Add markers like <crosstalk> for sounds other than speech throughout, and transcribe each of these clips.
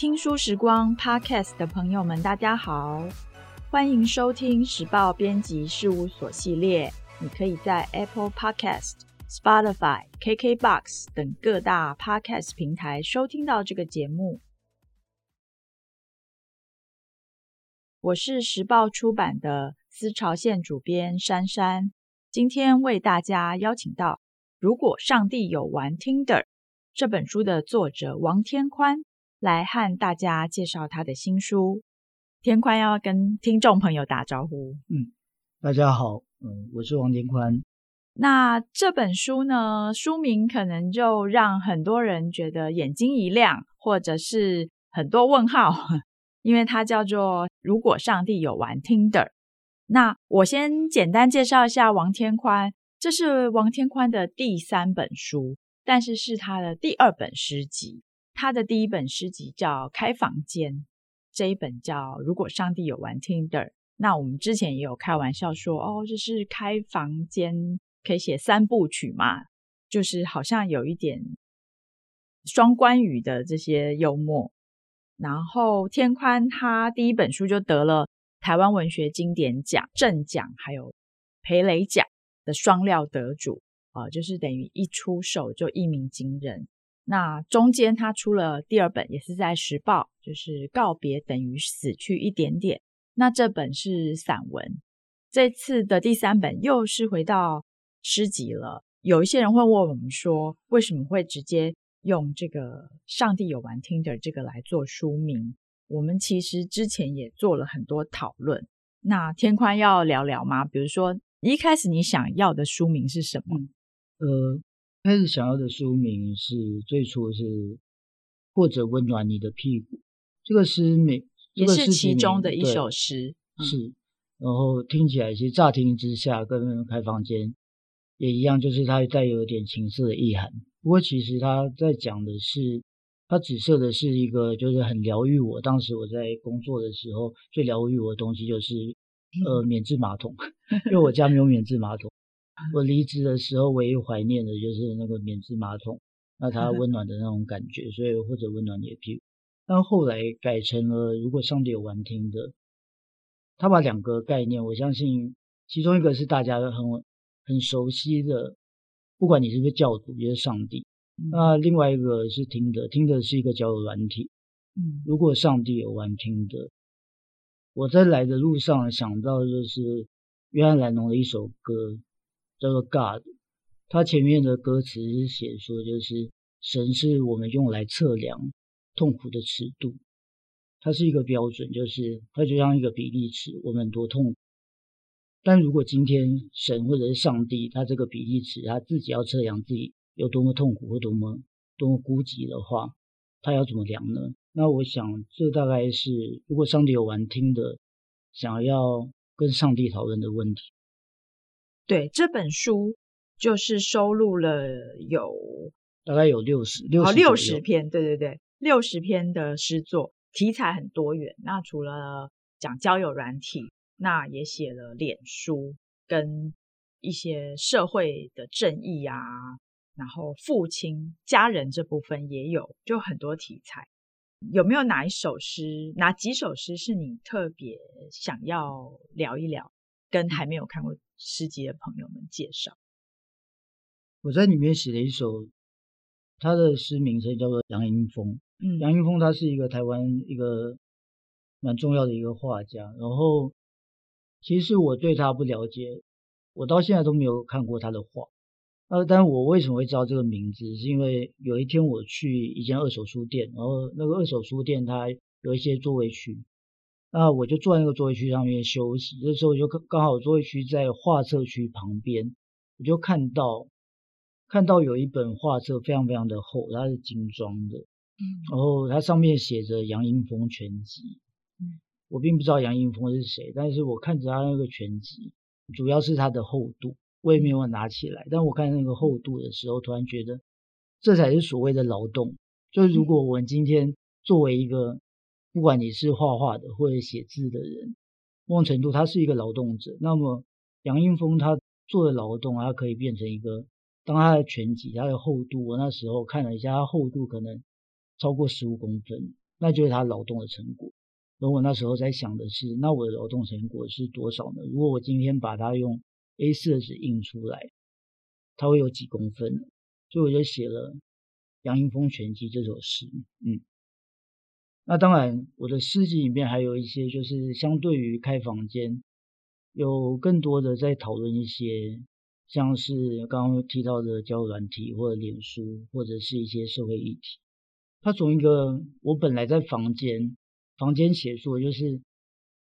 听书时光 Podcast 的朋友们，大家好，欢迎收听时报编辑事务所系列。你可以在 Apple Podcast、Spotify、KKBox 等各大 Podcast 平台收听到这个节目。我是时报出版的思潮线主编珊珊，今天为大家邀请到《如果上帝有玩 Tinder》这本书的作者王天宽。来和大家介绍他的新书。天宽要跟听众朋友打招呼。嗯，大家好，嗯，我是王天宽。那这本书呢，书名可能就让很多人觉得眼睛一亮，或者是很多问号，<laughs> 因为它叫做《如果上帝有玩 Tinder》。那我先简单介绍一下王天宽，这是王天宽的第三本书，但是是他的第二本诗集。他的第一本诗集叫《开房间》，这一本叫《如果上帝有玩 Tinder》。那我们之前也有开玩笑说，哦，这是开房间可以写三部曲嘛，就是好像有一点双关语的这些幽默。然后天宽他第一本书就得了台湾文学经典奖、正奖还有培蕾奖的双料得主啊，就是等于一出手就一鸣惊人。那中间他出了第二本，也是在时报，就是告别等于死去一点点。那这本是散文，这次的第三本又是回到诗集了。有一些人会问我们说，为什么会直接用这个《上帝有玩听的》这个来做书名？我们其实之前也做了很多讨论。那天宽要聊聊吗？比如说，一开始你想要的书名是什么？呃。开始想要的书名是最初是或者温暖你的屁股，这个诗名也是其中的一首诗，是。然后听起来其实乍听之下跟开房间也一样，就是它带有一点情色的意涵。不过其实他在讲的是，他指涉的是一个就是很疗愈我。当时我在工作的时候，最疗愈我的东西就是呃免治马桶，<laughs> 因为我家没有免治马桶。我离职的时候，唯一怀念的就是那个免治马桶，那它温暖的那种感觉，所以或者温暖你的屁股。但后来改成了，如果上帝有玩 Tinder，他把两个概念，我相信其中一个是大家很很熟悉的，不管你是不是教徒，也是上帝。那另外一个是 Tinder，Tinder 是一个交友软体。嗯，如果上帝有玩 Tinder，我在来的路上想到就是约翰莱侬的一首歌。叫做 God，它前面的歌词是写说，就是神是我们用来测量痛苦的尺度，它是一个标准，就是它就像一个比例尺，我们多痛苦。但如果今天神或者是上帝，他这个比例尺，他自己要测量自己有多么痛苦或多么多么孤寂的话，他要怎么量呢？那我想，这大概是如果上帝有玩听的想要跟上帝讨论的问题。对，这本书就是收录了有大概有六十六十六十篇，对对对，六十篇的诗作，题材很多元。那除了讲交友软体，那也写了脸书跟一些社会的正义啊，然后父亲家人这部分也有，就很多题材。有没有哪一首诗，哪几首诗是你特别想要聊一聊，跟还没有看过诗集的朋友们介绍，我在里面写了一首，他的诗名称叫做杨英风。嗯，杨英风他是一个台湾一个蛮重要的一个画家。然后，其实我对他不了解，我到现在都没有看过他的画。呃，但我为什么会知道这个名字？是因为有一天我去一间二手书店，然后那个二手书店它有一些座位区。那我就坐在那个座位区上面休息，这时候我就刚刚好座位区在画册区旁边，我就看到看到有一本画册非常非常的厚，它是精装的，嗯，然后它上面写着杨英风全集，嗯，我并不知道杨英风是谁，但是我看着他那个全集，主要是它的厚度，我也没有拿起来，但我看那个厚度的时候，突然觉得这才是所谓的劳动，就是如果我们今天作为一个不管你是画画的或者写字的人，某种程度他是一个劳动者。那么杨英风他做的劳动，他可以变成一个，当他的全集，他的厚度，我那时候看了一下，他厚度可能超过十五公分，那就是他劳动的成果。而我那时候在想的是，那我的劳动成果是多少呢？如果我今天把它用 A4 纸印出来，它会有几公分？所以我就写了《杨英风全集》这首诗。嗯，那当然，我的诗集里面还有一些，就是相对于开房间，有更多的在讨论一些，像是刚刚提到的交友软体或者脸书，或者是一些社会议题。它从一个我本来在房间。房间写作就是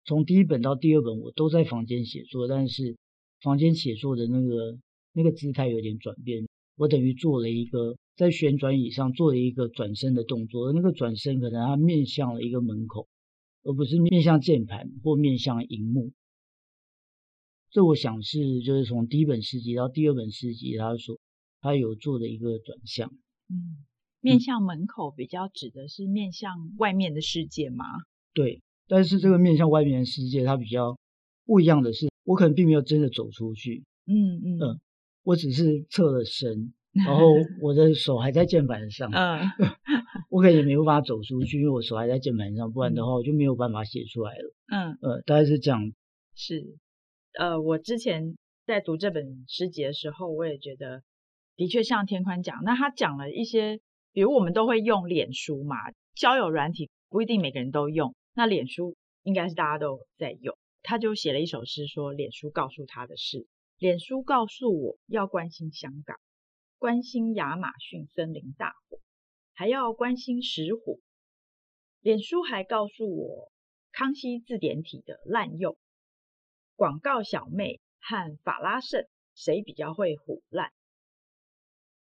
从第一本到第二本，我都在房间写作，但是房间写作的那个那个姿态有点转变。我等于做了一个在旋转椅上做了一个转身的动作，而那个转身可能它面向了一个门口，而不是面向键盘或面向荧幕。这我想是就是从第一本诗集到第二本诗集，他所他有做的一个转向。嗯。面向门口比较指的是面向外面的世界吗？对，但是这个面向外面的世界，它比较不一样的是，我可能并没有真的走出去，嗯嗯嗯，我只是侧了身，然后 <laughs> 我的手还在键盘上，嗯，<laughs> 我可能也没有办法走出去，因为我手还在键盘上，不然的话我就没有办法写出来了，嗯呃，大概是这样。是，呃，我之前在读这本诗集的时候，我也觉得的确像天宽讲，那他讲了一些。比如我们都会用脸书嘛，交友软体不一定每个人都用，那脸书应该是大家都在用。他就写了一首诗，说脸书告诉他的事：脸书告诉我要关心香港，关心亚马逊森林大火，还要关心石虎。脸书还告诉我康熙字典体的滥用，广告小妹和法拉盛谁比较会唬烂，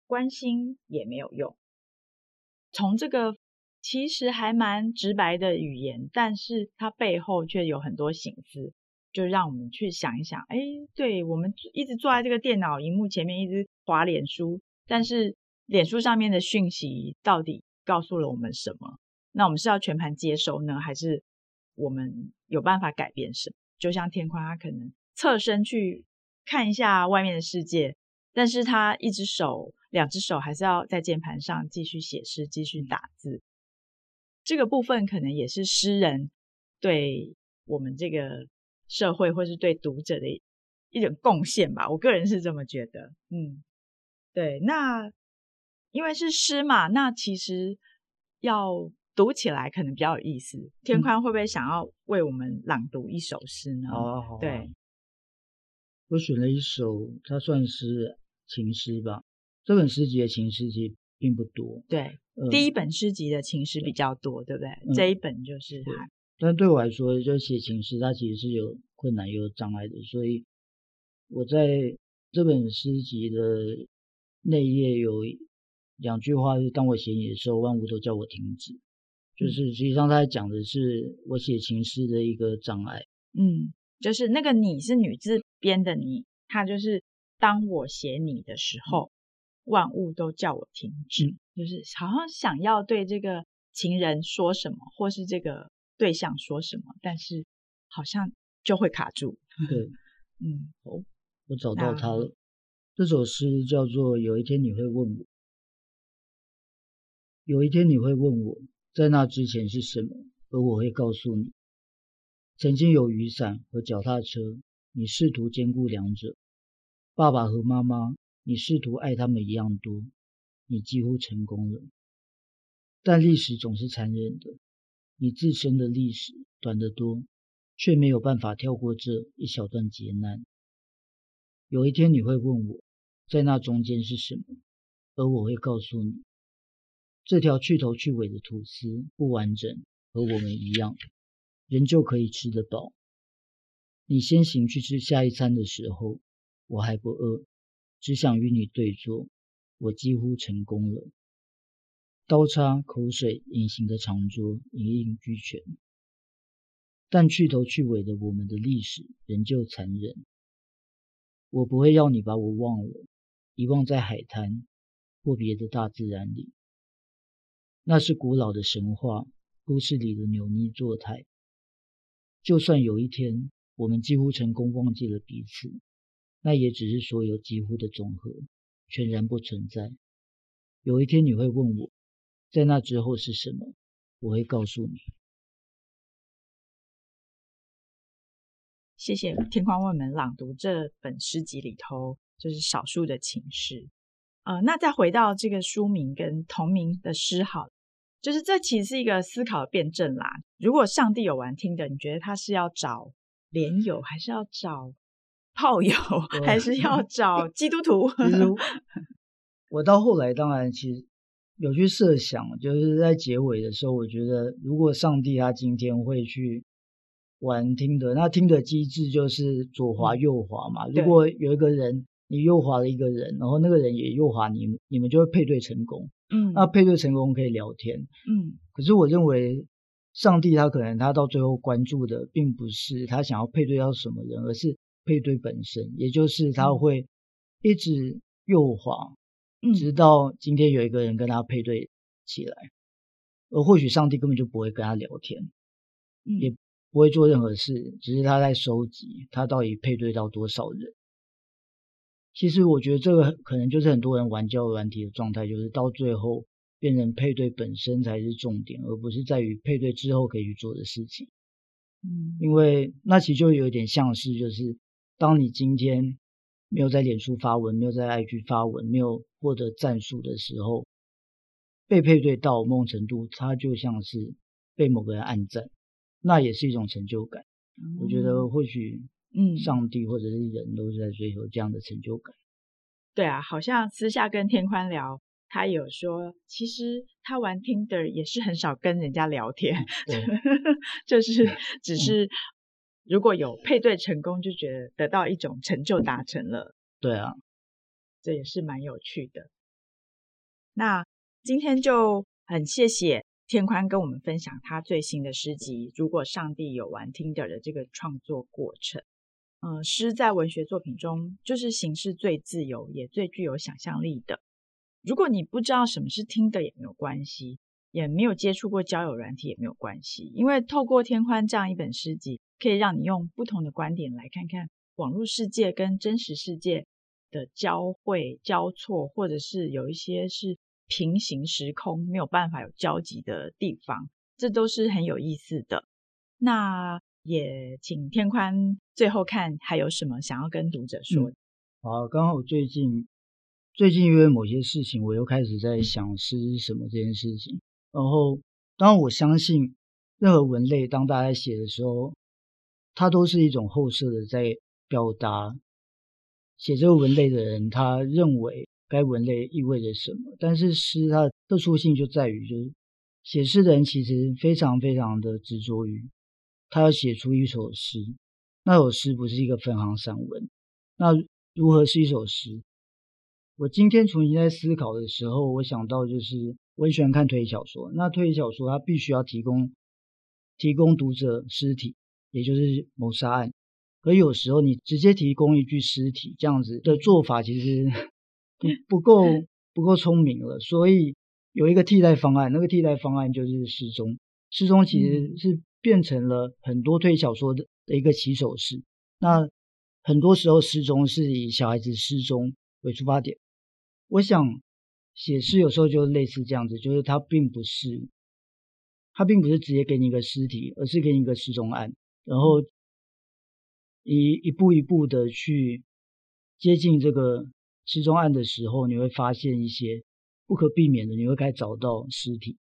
关心也没有用。从这个其实还蛮直白的语言，但是它背后却有很多省思，就让我们去想一想。哎，对，我们一直坐在这个电脑荧幕前面，一直滑脸书，但是脸书上面的讯息到底告诉了我们什么？那我们是要全盘接收呢，还是我们有办法改变什么？就像天宽，他可能侧身去看一下外面的世界，但是他一只手。两只手还是要在键盘上继续写诗，继续打字。这个部分可能也是诗人对我们这个社会，或是对读者的一种贡献吧。我个人是这么觉得。嗯，对。那因为是诗嘛，那其实要读起来可能比较有意思。天宽会不会想要为我们朗读一首诗呢？好啊，好啊。对，我选了一首，它算是情诗吧。这本诗集的情诗集并不多，对，呃、第一本诗集的情诗比较多，对不对？嗯、这一本就是还，但对我来说，就写情诗，它其实是有困难、有障碍的。所以我在这本诗集的内页有两句话，是当我写你的时候，万物都叫我停止。就是实际上，他讲的是我写情诗的一个障碍。嗯，就是那个你是女字边的你，它就是当我写你的时候。嗯万物都叫我停止，嗯、就是好像想要对这个情人说什么，或是这个对象说什么，但是好像就会卡住。对，<laughs> 嗯，哦，我找到它了。这首诗叫做《有一天你会问我》，有一天你会问我，在那之前是什么，而我会告诉你，曾经有雨伞和脚踏车，你试图兼顾两者，爸爸和妈妈。你试图爱他们一样多，你几乎成功了。但历史总是残忍的，你自身的历史短得多，却没有办法跳过这一小段劫难。有一天你会问我，在那中间是什么，而我会告诉你，这条去头去尾的吐司不完整，和我们一样，仍旧可以吃得饱。你先行去吃下一餐的时候，我还不饿。只想与你对坐，我几乎成功了。刀叉、口水、隐形的长桌，一应俱全。但去头去尾的我们的历史仍旧残忍。我不会要你把我忘了，遗忘在海滩或别的大自然里。那是古老的神话，故事里的扭捏作态。就算有一天我们几乎成功忘记了彼此。那也只是所有几乎的总和，全然不存在。有一天你会问我，在那之后是什么？我会告诉你。谢谢天光为我们朗读这本诗集里头就是少数的情诗。呃，那再回到这个书名跟同名的诗，好，就是这其实是一个思考的辩证啦。如果上帝有玩听的，你觉得他是要找连友，还是要找炮友，还是要 <laughs> 找基督徒？我到后来当然其实有去设想，就是在结尾的时候，我觉得如果上帝他今天会去玩听的，那听的机制就是左滑右滑嘛。如果有一个人。你右滑了一个人，然后那个人也右滑你们，你们就会配对成功。嗯，那配对成功可以聊天。嗯，可是我认为上帝他可能他到最后关注的并不是他想要配对到什么人，而是配对本身，也就是他会一直右滑，直到今天有一个人跟他配对起来，而或许上帝根本就不会跟他聊天，也不会做任何事，只是他在收集他到底配对到多少人。其实我觉得这个可能就是很多人玩交友软体的状态，就是到最后变成配对本身才是重点，而不是在于配对之后可以去做的事情。嗯，因为那其实就有点像是，就是当你今天没有在脸书发文，没有在 IG 发文，没有获得战术的时候，被配对到某种程度，他就像是被某个人暗赞，那也是一种成就感。嗯，我觉得或许。嗯，上帝或者是人都是在追求这样的成就感。对啊，好像私下跟天宽聊，他有说，其实他玩 Tinder 也是很少跟人家聊天，<laughs> 就是 <laughs> 只是如果有配对成功，就觉得得到一种成就达成了。对啊，这也是蛮有趣的。那今天就很谢谢天宽跟我们分享他最新的诗集《如果上帝有玩 Tinder》的这个创作过程。嗯，诗在文学作品中就是形式最自由，也最具有想象力的。如果你不知道什么是听的也没有关系，也没有接触过交友软体也没有关系，因为透过天宽这样一本诗集，可以让你用不同的观点来看看网络世界跟真实世界的交汇、交错，或者是有一些是平行时空没有办法有交集的地方，这都是很有意思的。那。也请天宽最后看还有什么想要跟读者说。嗯。好，刚好最近最近因为某些事情，我又开始在想诗什么这件事情。然后，当然我相信任何文类，当大家写的时候，它都是一种后设的在表达写这个文类的人他认为该文类意味着什么。但是诗它的特殊性就在于，就是写诗的人其实非常非常的执着于。他要写出一首诗，那首诗不是一个分行散文。那如何是一首诗？我今天重新在思考的时候，我想到就是我很喜欢看推理小说。那推理小说它必须要提供提供读者尸体，也就是谋杀案。而有时候你直接提供一具尸体这样子的做法，其实 <laughs> 不不够不够聪明了。所以有一个替代方案，那个替代方案就是失踪。失踪其实是。变成了很多推理小说的的一个起手式。那很多时候失踪是以小孩子失踪为出发点。我想写诗有时候就类似这样子，就是它并不是，它并不是直接给你一个尸体，而是给你一个失踪案，然后一一步一步的去接近这个失踪案的时候，你会发现一些不可避免的，你会开始找到尸体。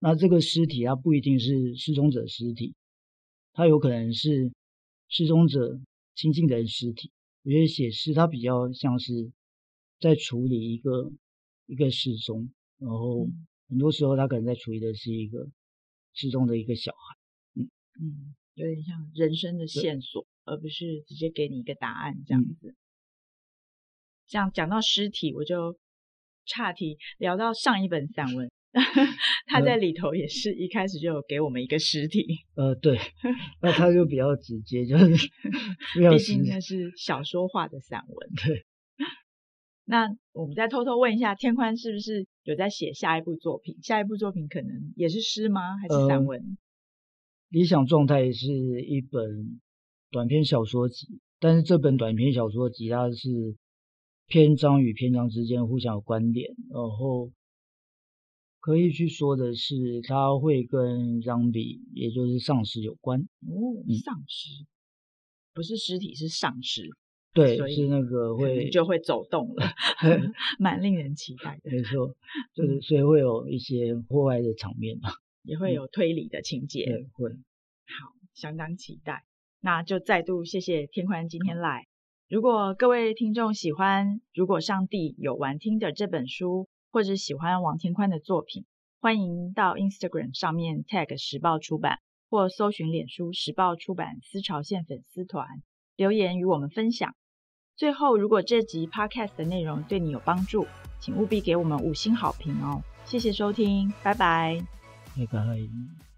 那这个尸体，它不一定是失踪者尸体，它有可能是失踪者亲近的人尸体。我觉得写诗，它比较像是在处理一个一个失踪，然后很多时候，他可能在处理的是一个失踪的一个小孩。嗯嗯，有点像人生的线索，而不是直接给你一个答案这样子。嗯、这样讲到尸体，我就岔题聊到上一本散文。<laughs> 他在里头也是一开始就有给我们一个尸体，呃，对，<laughs> 那他就比较直接，就是 <laughs> 毕竟那是小说化的散文。对，那我们再偷偷问一下，天宽是不是有在写下一部作品？下一部作品可能也是诗吗？还是散文？呃，理想状态是一本短篇小说集，但是这本短篇小说集它是篇章与篇章之间互相有关联，然后。可以去说的是，它会跟 zombie，也就是丧尸有关。哦，丧尸、嗯、不是尸体，是丧尸。对，是那个会就会走动了，<laughs> 蛮令人期待的。没错，就是所以会有一些户外的场面嘛，也会有推理的情节。对，会。好，相当期待。那就再度谢谢天宽今天来。如果各位听众喜欢《如果上帝有玩听的》这本书，或者喜欢王天宽的作品，欢迎到 Instagram 上面 tag 时报出版，或搜寻脸书时报出版思潮线粉丝团，留言与我们分享。最后，如果这集 Podcast 的内容对你有帮助，请务必给我们五星好评哦！谢谢收听，拜拜，拜拜。